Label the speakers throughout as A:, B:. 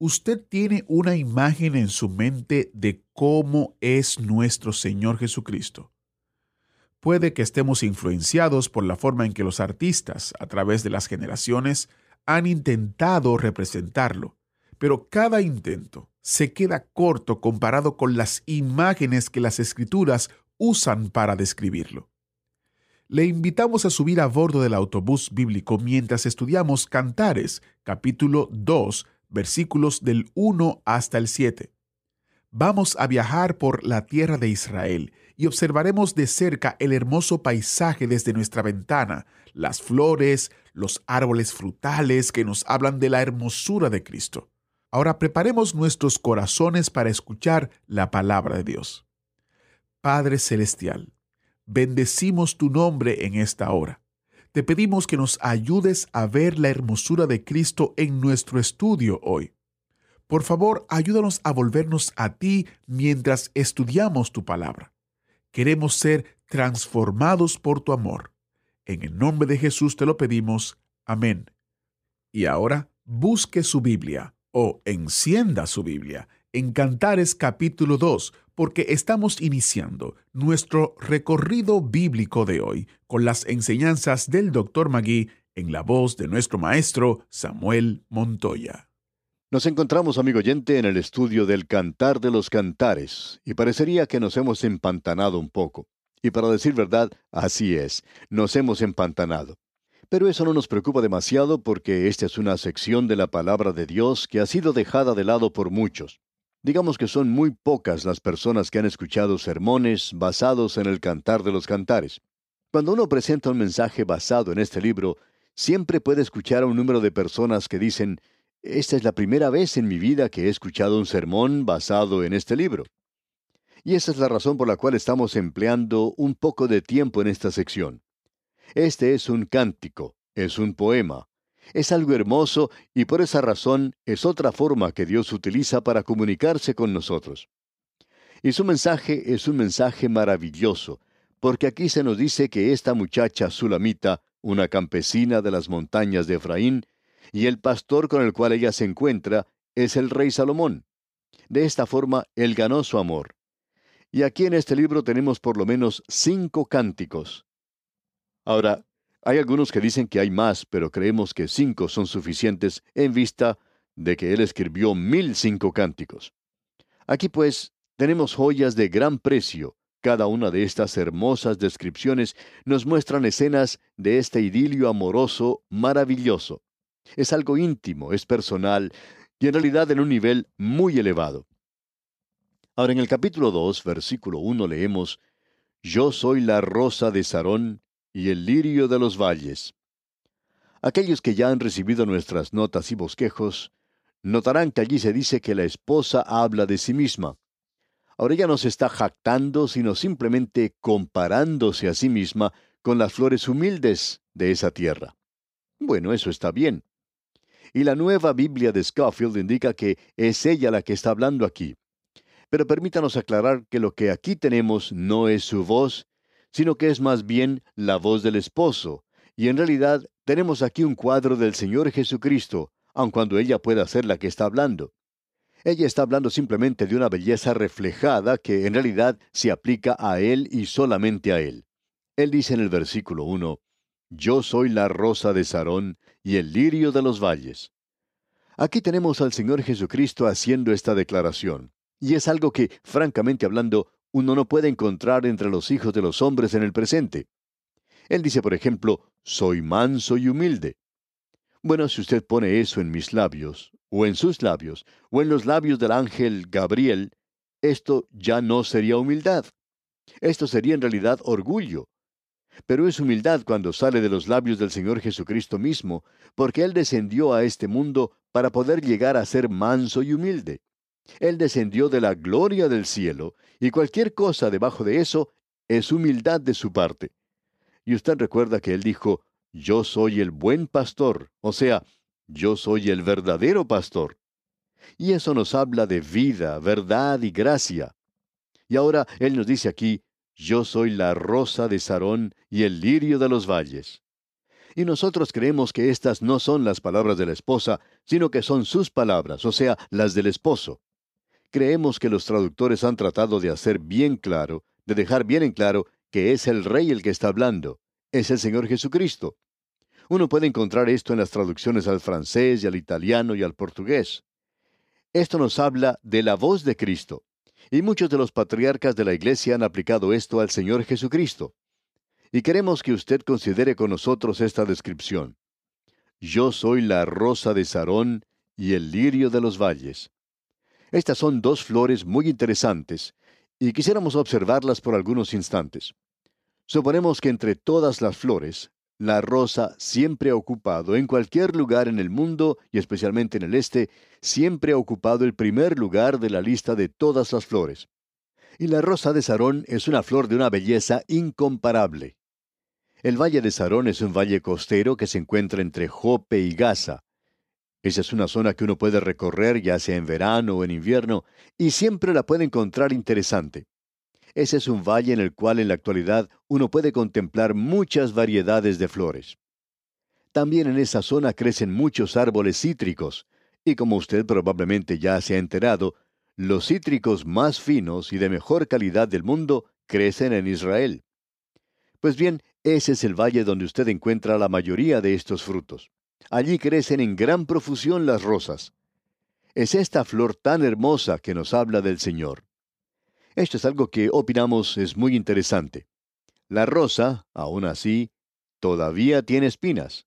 A: Usted tiene una imagen en su mente de cómo es nuestro Señor Jesucristo. Puede que estemos influenciados por la forma en que los artistas, a través de las generaciones, han intentado representarlo, pero cada intento se queda corto comparado con las imágenes que las escrituras usan para describirlo. Le invitamos a subir a bordo del autobús bíblico mientras estudiamos Cantares, capítulo 2, versículos del 1 hasta el 7. Vamos a viajar por la tierra de Israel y observaremos de cerca el hermoso paisaje desde nuestra ventana, las flores, los árboles frutales que nos hablan de la hermosura de Cristo. Ahora preparemos nuestros corazones para escuchar la palabra de Dios. Padre Celestial, bendecimos tu nombre en esta hora. Te pedimos que nos ayudes a ver la hermosura de Cristo en nuestro estudio hoy. Por favor, ayúdanos a volvernos a ti mientras estudiamos tu palabra. Queremos ser transformados por tu amor. En el nombre de Jesús te lo pedimos. Amén. Y ahora, busque su Biblia o encienda su Biblia en Cantares capítulo 2, porque estamos iniciando nuestro recorrido bíblico de hoy con las enseñanzas del Dr. Magui en la voz de nuestro maestro Samuel Montoya.
B: Nos encontramos, amigo oyente, en el estudio del Cantar de los Cantares, y parecería que nos hemos empantanado un poco. Y para decir verdad, así es, nos hemos empantanado. Pero eso no nos preocupa demasiado porque esta es una sección de la palabra de Dios que ha sido dejada de lado por muchos. Digamos que son muy pocas las personas que han escuchado sermones basados en el Cantar de los Cantares. Cuando uno presenta un mensaje basado en este libro, siempre puede escuchar a un número de personas que dicen, esta es la primera vez en mi vida que he escuchado un sermón basado en este libro. Y esa es la razón por la cual estamos empleando un poco de tiempo en esta sección. Este es un cántico, es un poema, es algo hermoso y por esa razón es otra forma que Dios utiliza para comunicarse con nosotros. Y su mensaje es un mensaje maravilloso, porque aquí se nos dice que esta muchacha sulamita, una campesina de las montañas de Efraín, y el pastor con el cual ella se encuentra es el rey Salomón. De esta forma, él ganó su amor. Y aquí en este libro tenemos por lo menos cinco cánticos. Ahora, hay algunos que dicen que hay más, pero creemos que cinco son suficientes en vista de que él escribió mil cinco cánticos. Aquí pues tenemos joyas de gran precio. Cada una de estas hermosas descripciones nos muestran escenas de este idilio amoroso maravilloso. Es algo íntimo, es personal y en realidad en un nivel muy elevado. Ahora en el capítulo 2, versículo 1 leemos, Yo soy la rosa de Sarón y el lirio de los valles. Aquellos que ya han recibido nuestras notas y bosquejos, notarán que allí se dice que la esposa habla de sí misma. Ahora ella no se está jactando, sino simplemente comparándose a sí misma con las flores humildes de esa tierra. Bueno, eso está bien. Y la nueva Biblia de Scofield indica que es ella la que está hablando aquí. Pero permítanos aclarar que lo que aquí tenemos no es su voz, sino que es más bien la voz del esposo, y en realidad tenemos aquí un cuadro del Señor Jesucristo, aun cuando ella pueda ser la que está hablando. Ella está hablando simplemente de una belleza reflejada que en realidad se aplica a Él y solamente a Él. Él dice en el versículo 1, Yo soy la rosa de Sarón y el lirio de los valles. Aquí tenemos al Señor Jesucristo haciendo esta declaración. Y es algo que, francamente hablando, uno no puede encontrar entre los hijos de los hombres en el presente. Él dice, por ejemplo, soy manso y humilde. Bueno, si usted pone eso en mis labios, o en sus labios, o en los labios del ángel Gabriel, esto ya no sería humildad. Esto sería en realidad orgullo. Pero es humildad cuando sale de los labios del Señor Jesucristo mismo, porque Él descendió a este mundo para poder llegar a ser manso y humilde. Él descendió de la gloria del cielo, y cualquier cosa debajo de eso es humildad de su parte. Y usted recuerda que Él dijo, yo soy el buen pastor, o sea, yo soy el verdadero pastor. Y eso nos habla de vida, verdad y gracia. Y ahora Él nos dice aquí, yo soy la rosa de Sarón y el lirio de los valles. Y nosotros creemos que estas no son las palabras de la esposa, sino que son sus palabras, o sea, las del esposo. Creemos que los traductores han tratado de hacer bien claro, de dejar bien en claro, que es el rey el que está hablando, es el Señor Jesucristo. Uno puede encontrar esto en las traducciones al francés y al italiano y al portugués. Esto nos habla de la voz de Cristo. Y muchos de los patriarcas de la Iglesia han aplicado esto al Señor Jesucristo. Y queremos que usted considere con nosotros esta descripción. Yo soy la rosa de Sarón y el lirio de los valles. Estas son dos flores muy interesantes, y quisiéramos observarlas por algunos instantes. Suponemos que entre todas las flores, la rosa siempre ha ocupado, en cualquier lugar en el mundo, y especialmente en el este, siempre ha ocupado el primer lugar de la lista de todas las flores. Y la rosa de Sarón es una flor de una belleza incomparable. El valle de Sarón es un valle costero que se encuentra entre Jope y Gaza. Esa es una zona que uno puede recorrer ya sea en verano o en invierno, y siempre la puede encontrar interesante. Ese es un valle en el cual en la actualidad uno puede contemplar muchas variedades de flores. También en esa zona crecen muchos árboles cítricos, y como usted probablemente ya se ha enterado, los cítricos más finos y de mejor calidad del mundo crecen en Israel. Pues bien, ese es el valle donde usted encuentra la mayoría de estos frutos. Allí crecen en gran profusión las rosas. Es esta flor tan hermosa que nos habla del Señor. Esto es algo que opinamos es muy interesante. La rosa, aún así, todavía tiene espinas.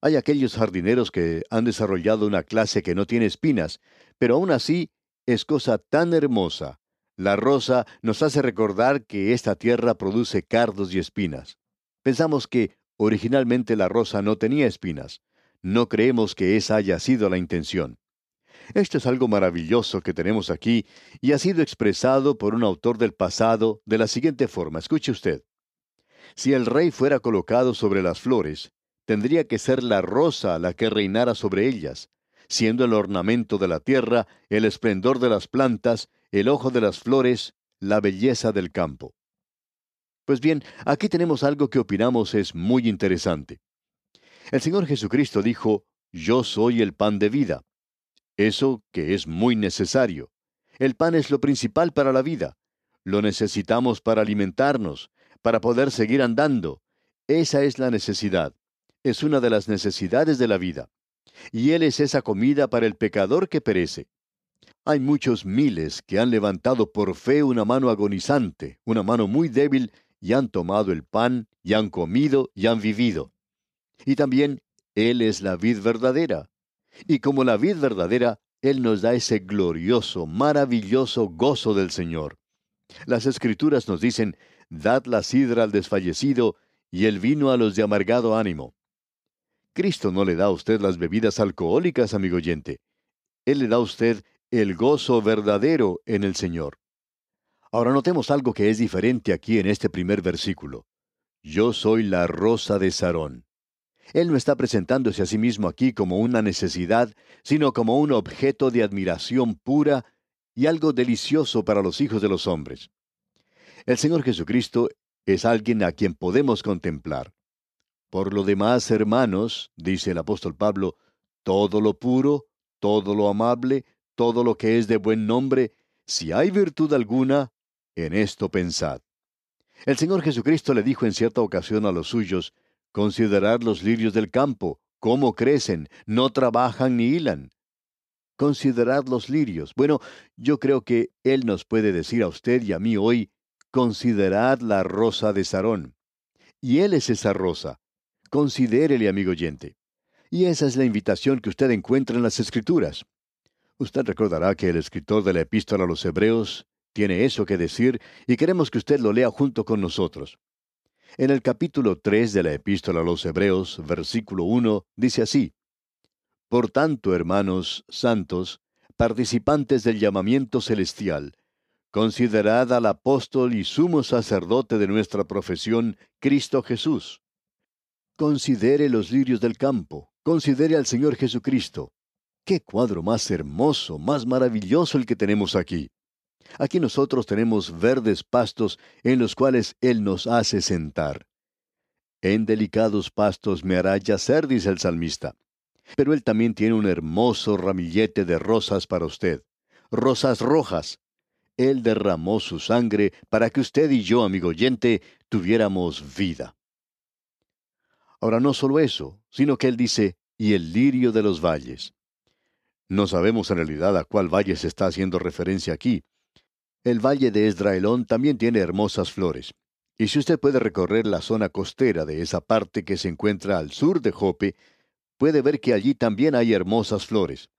B: Hay aquellos jardineros que han desarrollado una clase que no tiene espinas, pero aún así es cosa tan hermosa. La rosa nos hace recordar que esta tierra produce cardos y espinas. Pensamos que originalmente la rosa no tenía espinas. No creemos que esa haya sido la intención. Esto es algo maravilloso que tenemos aquí y ha sido expresado por un autor del pasado de la siguiente forma. Escuche usted. Si el rey fuera colocado sobre las flores, tendría que ser la rosa la que reinara sobre ellas, siendo el ornamento de la tierra, el esplendor de las plantas, el ojo de las flores, la belleza del campo. Pues bien, aquí tenemos algo que opinamos es muy interesante. El Señor Jesucristo dijo, Yo soy el pan de vida. Eso que es muy necesario. El pan es lo principal para la vida. Lo necesitamos para alimentarnos, para poder seguir andando. Esa es la necesidad. Es una de las necesidades de la vida. Y Él es esa comida para el pecador que perece. Hay muchos miles que han levantado por fe una mano agonizante, una mano muy débil, y han tomado el pan, y han comido, y han vivido. Y también Él es la vid verdadera. Y como la vid verdadera, Él nos da ese glorioso, maravilloso gozo del Señor. Las escrituras nos dicen, dad la sidra al desfallecido y el vino a los de amargado ánimo. Cristo no le da a usted las bebidas alcohólicas, amigo oyente. Él le da a usted el gozo verdadero en el Señor. Ahora notemos algo que es diferente aquí en este primer versículo. Yo soy la rosa de Sarón. Él no está presentándose a sí mismo aquí como una necesidad, sino como un objeto de admiración pura y algo delicioso para los hijos de los hombres. El Señor Jesucristo es alguien a quien podemos contemplar. Por lo demás, hermanos, dice el apóstol Pablo, todo lo puro, todo lo amable, todo lo que es de buen nombre, si hay virtud alguna, en esto pensad. El Señor Jesucristo le dijo en cierta ocasión a los suyos, Considerad los lirios del campo, cómo crecen, no trabajan ni hilan. Considerad los lirios. Bueno, yo creo que Él nos puede decir a usted y a mí hoy, considerad la rosa de Sarón. Y Él es esa rosa. Considérele, amigo oyente. Y esa es la invitación que usted encuentra en las Escrituras. Usted recordará que el escritor de la epístola a los Hebreos tiene eso que decir y queremos que usted lo lea junto con nosotros. En el capítulo 3 de la epístola a los Hebreos, versículo 1, dice así, Por tanto, hermanos santos, participantes del llamamiento celestial, considerad al apóstol y sumo sacerdote de nuestra profesión, Cristo Jesús. Considere los lirios del campo, considere al Señor Jesucristo. Qué cuadro más hermoso, más maravilloso el que tenemos aquí. Aquí nosotros tenemos verdes pastos en los cuales Él nos hace sentar. En delicados pastos me hará yacer, dice el salmista. Pero Él también tiene un hermoso ramillete de rosas para usted. Rosas rojas. Él derramó su sangre para que usted y yo, amigo oyente, tuviéramos vida. Ahora no solo eso, sino que Él dice, y el lirio de los valles. No sabemos en realidad a cuál valle se está haciendo referencia aquí, el valle de Esdraelón también tiene hermosas flores. Y si usted puede recorrer la zona costera de esa parte que se encuentra al sur de Jope, puede ver que allí también hay hermosas flores.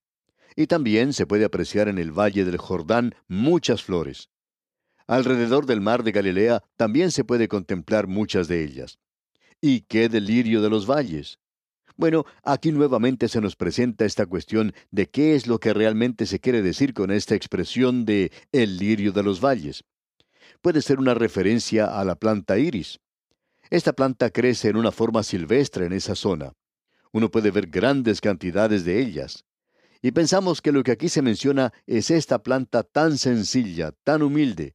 B: Y también se puede apreciar en el valle del Jordán muchas flores. Alrededor del mar de Galilea también se puede contemplar muchas de ellas. ¿Y qué delirio de los valles? Bueno, aquí nuevamente se nos presenta esta cuestión de qué es lo que realmente se quiere decir con esta expresión de el lirio de los valles. Puede ser una referencia a la planta iris. Esta planta crece en una forma silvestre en esa zona. Uno puede ver grandes cantidades de ellas. Y pensamos que lo que aquí se menciona es esta planta tan sencilla, tan humilde.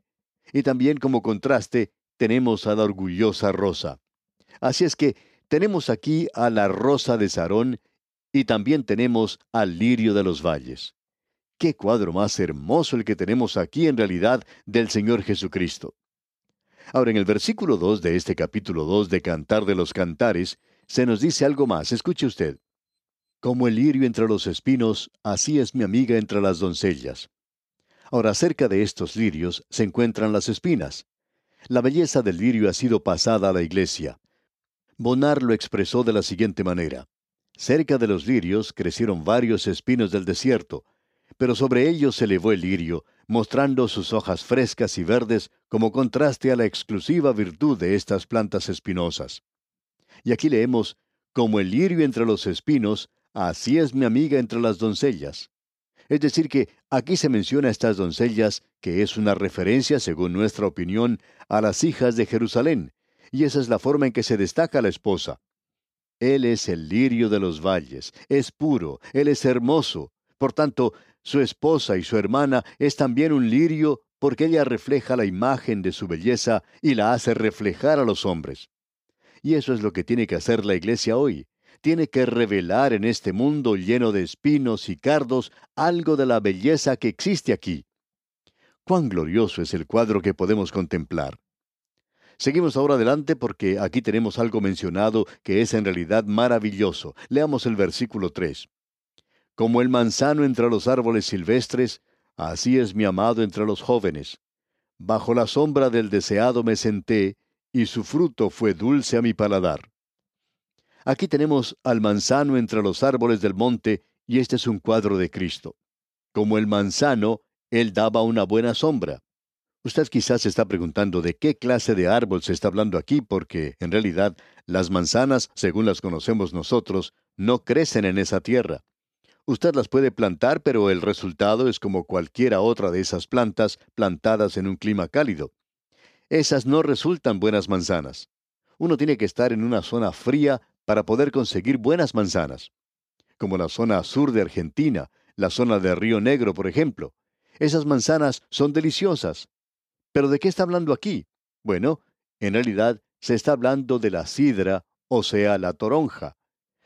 B: Y también como contraste tenemos a la orgullosa rosa. Así es que tenemos aquí a la rosa de Sarón y también tenemos al lirio de los valles. Qué cuadro más hermoso el que tenemos aquí en realidad del Señor Jesucristo. Ahora en el versículo 2 de este capítulo 2 de Cantar de los Cantares, se nos dice algo más. Escuche usted. Como el lirio entre los espinos, así es mi amiga entre las doncellas. Ahora, cerca de estos lirios se encuentran las espinas. La belleza del lirio ha sido pasada a la iglesia. Bonar lo expresó de la siguiente manera. Cerca de los lirios crecieron varios espinos del desierto, pero sobre ellos se elevó el lirio, mostrando sus hojas frescas y verdes como contraste a la exclusiva virtud de estas plantas espinosas. Y aquí leemos, como el lirio entre los espinos, así es mi amiga entre las doncellas. Es decir, que aquí se menciona a estas doncellas, que es una referencia, según nuestra opinión, a las hijas de Jerusalén, y esa es la forma en que se destaca la esposa. Él es el lirio de los valles, es puro, él es hermoso. Por tanto, su esposa y su hermana es también un lirio porque ella refleja la imagen de su belleza y la hace reflejar a los hombres. Y eso es lo que tiene que hacer la iglesia hoy. Tiene que revelar en este mundo lleno de espinos y cardos algo de la belleza que existe aquí. Cuán glorioso es el cuadro que podemos contemplar. Seguimos ahora adelante porque aquí tenemos algo mencionado que es en realidad maravilloso. Leamos el versículo 3. Como el manzano entre los árboles silvestres, así es mi amado entre los jóvenes. Bajo la sombra del deseado me senté, y su fruto fue dulce a mi paladar. Aquí tenemos al manzano entre los árboles del monte, y este es un cuadro de Cristo. Como el manzano, él daba una buena sombra. Usted quizás se está preguntando de qué clase de árbol se está hablando aquí, porque, en realidad, las manzanas, según las conocemos nosotros, no crecen en esa tierra. Usted las puede plantar, pero el resultado es como cualquiera otra de esas plantas plantadas en un clima cálido. Esas no resultan buenas manzanas. Uno tiene que estar en una zona fría para poder conseguir buenas manzanas. Como la zona sur de Argentina, la zona de Río Negro, por ejemplo. Esas manzanas son deliciosas, ¿Pero de qué está hablando aquí? Bueno, en realidad se está hablando de la sidra, o sea, la toronja.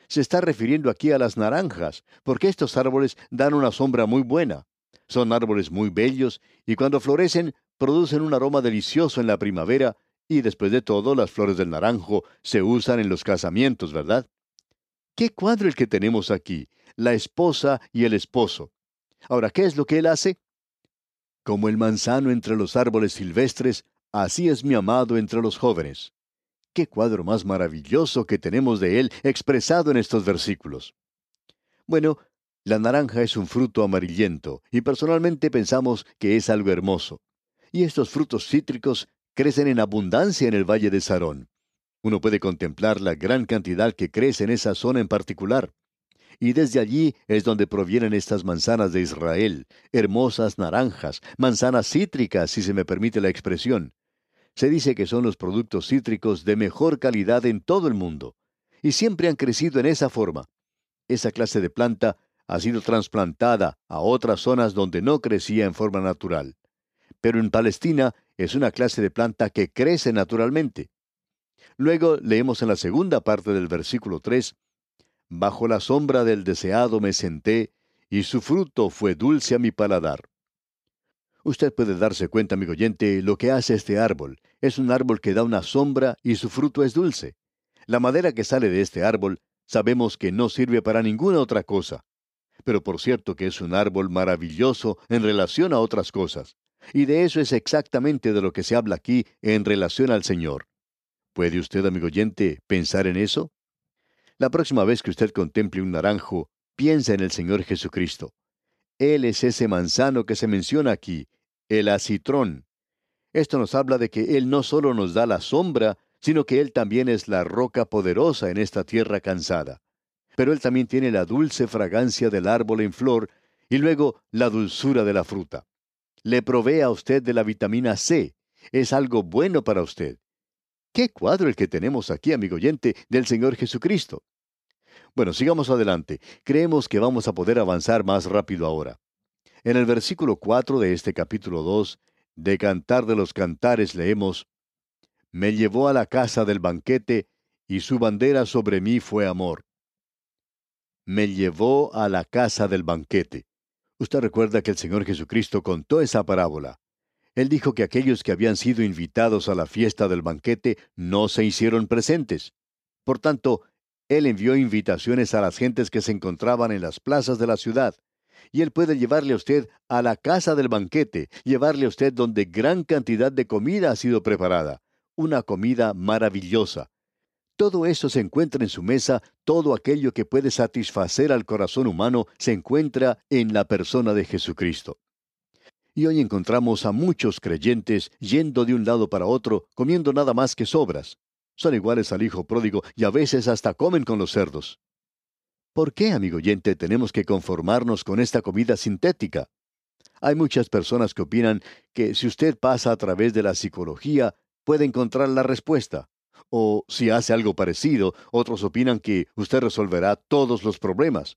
B: Se está refiriendo aquí a las naranjas, porque estos árboles dan una sombra muy buena. Son árboles muy bellos y cuando florecen producen un aroma delicioso en la primavera y después de todo las flores del naranjo se usan en los casamientos, ¿verdad? ¿Qué cuadro el que tenemos aquí? La esposa y el esposo. Ahora, ¿qué es lo que él hace? Como el manzano entre los árboles silvestres, así es mi amado entre los jóvenes. Qué cuadro más maravilloso que tenemos de él expresado en estos versículos. Bueno, la naranja es un fruto amarillento, y personalmente pensamos que es algo hermoso. Y estos frutos cítricos crecen en abundancia en el valle de Sarón. Uno puede contemplar la gran cantidad que crece en esa zona en particular. Y desde allí es donde provienen estas manzanas de Israel, hermosas naranjas, manzanas cítricas, si se me permite la expresión. Se dice que son los productos cítricos de mejor calidad en todo el mundo, y siempre han crecido en esa forma. Esa clase de planta ha sido trasplantada a otras zonas donde no crecía en forma natural. Pero en Palestina es una clase de planta que crece naturalmente. Luego leemos en la segunda parte del versículo 3, Bajo la sombra del deseado me senté, y su fruto fue dulce a mi paladar. Usted puede darse cuenta, amigo oyente, lo que hace este árbol. Es un árbol que da una sombra y su fruto es dulce. La madera que sale de este árbol sabemos que no sirve para ninguna otra cosa. Pero por cierto que es un árbol maravilloso en relación a otras cosas. Y de eso es exactamente de lo que se habla aquí en relación al Señor. ¿Puede usted, amigo oyente, pensar en eso? La próxima vez que usted contemple un naranjo, piensa en el Señor Jesucristo. Él es ese manzano que se menciona aquí, el acitrón. Esto nos habla de que Él no solo nos da la sombra, sino que Él también es la roca poderosa en esta tierra cansada. Pero Él también tiene la dulce fragancia del árbol en flor y luego la dulzura de la fruta. Le provee a usted de la vitamina C. Es algo bueno para usted. Qué cuadro el que tenemos aquí, amigo oyente, del Señor Jesucristo. Bueno, sigamos adelante. Creemos que vamos a poder avanzar más rápido ahora. En el versículo 4 de este capítulo 2, de Cantar de los Cantares, leemos, Me llevó a la casa del banquete, y su bandera sobre mí fue amor. Me llevó a la casa del banquete. Usted recuerda que el Señor Jesucristo contó esa parábola. Él dijo que aquellos que habían sido invitados a la fiesta del banquete no se hicieron presentes. Por tanto, él envió invitaciones a las gentes que se encontraban en las plazas de la ciudad. Y Él puede llevarle a usted a la casa del banquete, llevarle a usted donde gran cantidad de comida ha sido preparada. Una comida maravillosa. Todo eso se encuentra en su mesa, todo aquello que puede satisfacer al corazón humano se encuentra en la persona de Jesucristo. Y hoy encontramos a muchos creyentes yendo de un lado para otro, comiendo nada más que sobras son iguales al hijo pródigo y a veces hasta comen con los cerdos. ¿Por qué, amigo oyente, tenemos que conformarnos con esta comida sintética? Hay muchas personas que opinan que si usted pasa a través de la psicología, puede encontrar la respuesta. O si hace algo parecido, otros opinan que usted resolverá todos los problemas.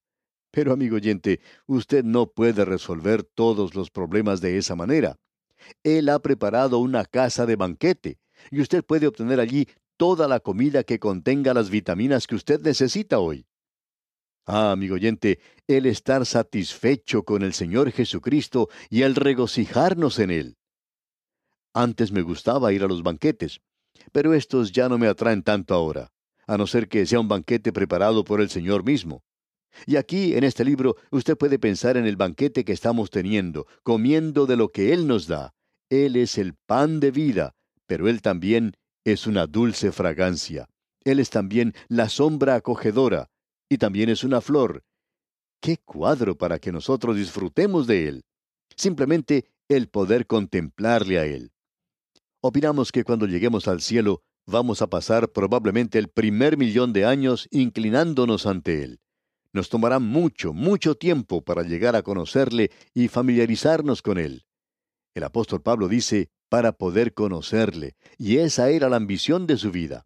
B: Pero, amigo oyente, usted no puede resolver todos los problemas de esa manera. Él ha preparado una casa de banquete, y usted puede obtener allí toda la comida que contenga las vitaminas que usted necesita hoy. Ah, amigo oyente, el estar satisfecho con el Señor Jesucristo y el regocijarnos en Él. Antes me gustaba ir a los banquetes, pero estos ya no me atraen tanto ahora, a no ser que sea un banquete preparado por el Señor mismo. Y aquí, en este libro, usted puede pensar en el banquete que estamos teniendo, comiendo de lo que Él nos da. Él es el pan de vida, pero Él también es una dulce fragancia. Él es también la sombra acogedora y también es una flor. ¡Qué cuadro para que nosotros disfrutemos de Él! Simplemente el poder contemplarle a Él. Opinamos que cuando lleguemos al cielo vamos a pasar probablemente el primer millón de años inclinándonos ante Él. Nos tomará mucho, mucho tiempo para llegar a conocerle y familiarizarnos con Él. El apóstol Pablo dice, para poder conocerle, y esa era la ambición de su vida.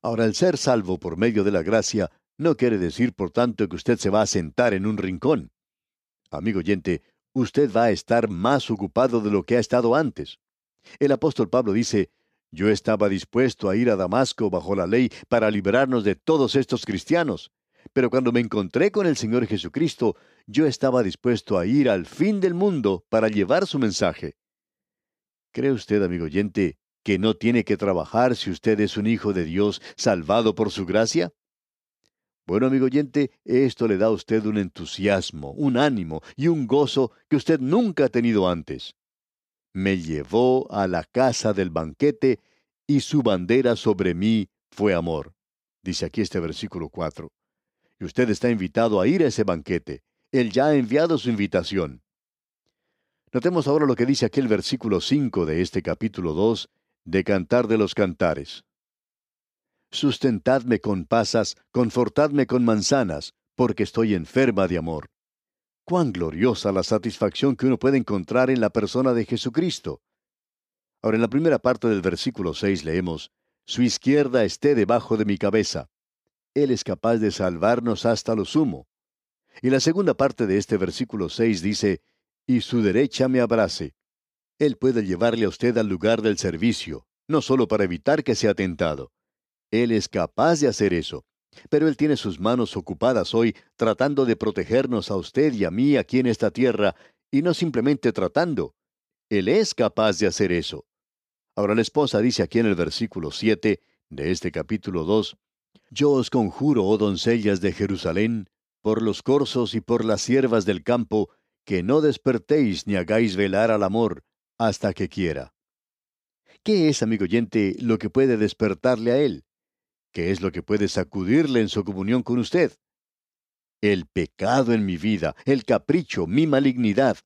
B: Ahora, el ser salvo por medio de la gracia no quiere decir, por tanto, que usted se va a sentar en un rincón. Amigo oyente, usted va a estar más ocupado de lo que ha estado antes. El apóstol Pablo dice, yo estaba dispuesto a ir a Damasco bajo la ley para liberarnos de todos estos cristianos, pero cuando me encontré con el Señor Jesucristo, yo estaba dispuesto a ir al fin del mundo para llevar su mensaje. ¿Cree usted, amigo oyente, que no tiene que trabajar si usted es un hijo de Dios salvado por su gracia? Bueno, amigo oyente, esto le da a usted un entusiasmo, un ánimo y un gozo que usted nunca ha tenido antes. Me llevó a la casa del banquete y su bandera sobre mí fue amor. Dice aquí este versículo 4. Y usted está invitado a ir a ese banquete. Él ya ha enviado su invitación. Notemos ahora lo que dice aquel versículo 5 de este capítulo 2 de Cantar de los Cantares. Sustentadme con pasas, confortadme con manzanas, porque estoy enferma de amor. Cuán gloriosa la satisfacción que uno puede encontrar en la persona de Jesucristo. Ahora, en la primera parte del versículo 6 leemos, Su izquierda esté debajo de mi cabeza. Él es capaz de salvarnos hasta lo sumo. Y la segunda parte de este versículo 6 dice, Y su derecha me abrace. Él puede llevarle a usted al lugar del servicio, no solo para evitar que sea tentado. Él es capaz de hacer eso. Pero Él tiene sus manos ocupadas hoy tratando de protegernos a usted y a mí aquí en esta tierra, y no simplemente tratando. Él es capaz de hacer eso. Ahora la esposa dice aquí en el versículo 7 de este capítulo 2, Yo os conjuro, oh doncellas de Jerusalén, por los corzos y por las siervas del campo, que no despertéis ni hagáis velar al amor, hasta que quiera. ¿Qué es, amigo oyente, lo que puede despertarle a él? ¿Qué es lo que puede sacudirle en su comunión con usted? El pecado en mi vida, el capricho, mi malignidad.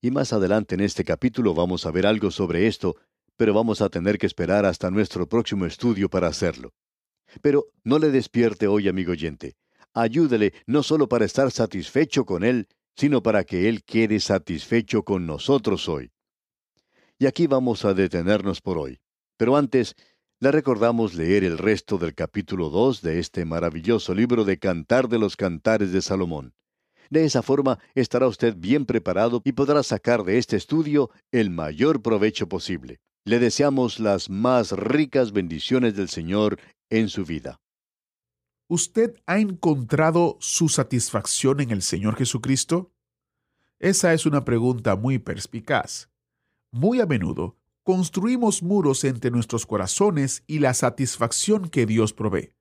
B: Y más adelante en este capítulo vamos a ver algo sobre esto, pero vamos a tener que esperar hasta nuestro próximo estudio para hacerlo. Pero no le despierte hoy, amigo oyente. Ayúdele no solo para estar satisfecho con Él, sino para que Él quede satisfecho con nosotros hoy. Y aquí vamos a detenernos por hoy. Pero antes, le recordamos leer el resto del capítulo 2 de este maravilloso libro de Cantar de los Cantares de Salomón. De esa forma estará usted bien preparado y podrá sacar de este estudio el mayor provecho posible. Le deseamos las más ricas bendiciones del Señor en su vida.
A: ¿Usted ha encontrado su satisfacción en el Señor Jesucristo? Esa es una pregunta muy perspicaz. Muy a menudo, construimos muros entre nuestros corazones y la satisfacción que Dios provee.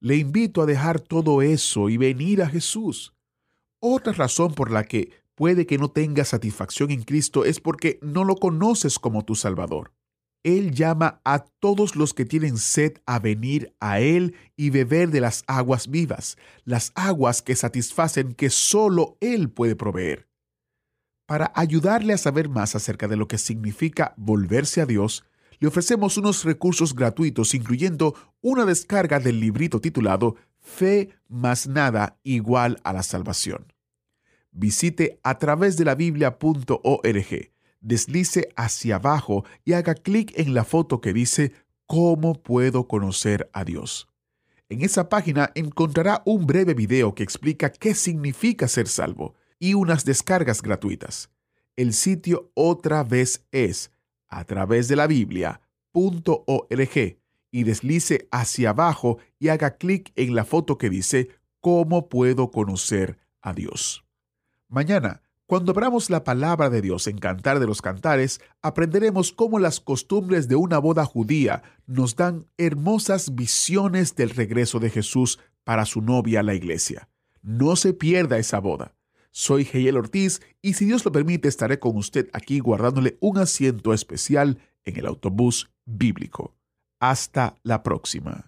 A: Le invito a dejar todo eso y venir a Jesús. Otra razón por la que puede que no tengas satisfacción en Cristo es porque no lo conoces como tu Salvador. Él llama a todos los que tienen sed a venir a Él y beber de las aguas vivas, las aguas que satisfacen que solo Él puede proveer. Para ayudarle a saber más acerca de lo que significa volverse a Dios, le ofrecemos unos recursos gratuitos, incluyendo una descarga del librito titulado Fe más nada igual a la salvación. Visite a través de la biblia.org, deslice hacia abajo y haga clic en la foto que dice ¿Cómo puedo conocer a Dios? En esa página encontrará un breve video que explica qué significa ser salvo y unas descargas gratuitas. El sitio otra vez es a través de la Biblia.org y deslice hacia abajo y haga clic en la foto que dice ¿Cómo puedo conocer a Dios? Mañana, cuando abramos la palabra de Dios en Cantar de los Cantares, aprenderemos cómo las costumbres de una boda judía nos dan hermosas visiones del regreso de Jesús para su novia la iglesia. No se pierda esa boda. Soy Geyel Ortiz y si Dios lo permite estaré con usted aquí guardándole un asiento especial en el autobús bíblico. Hasta la próxima.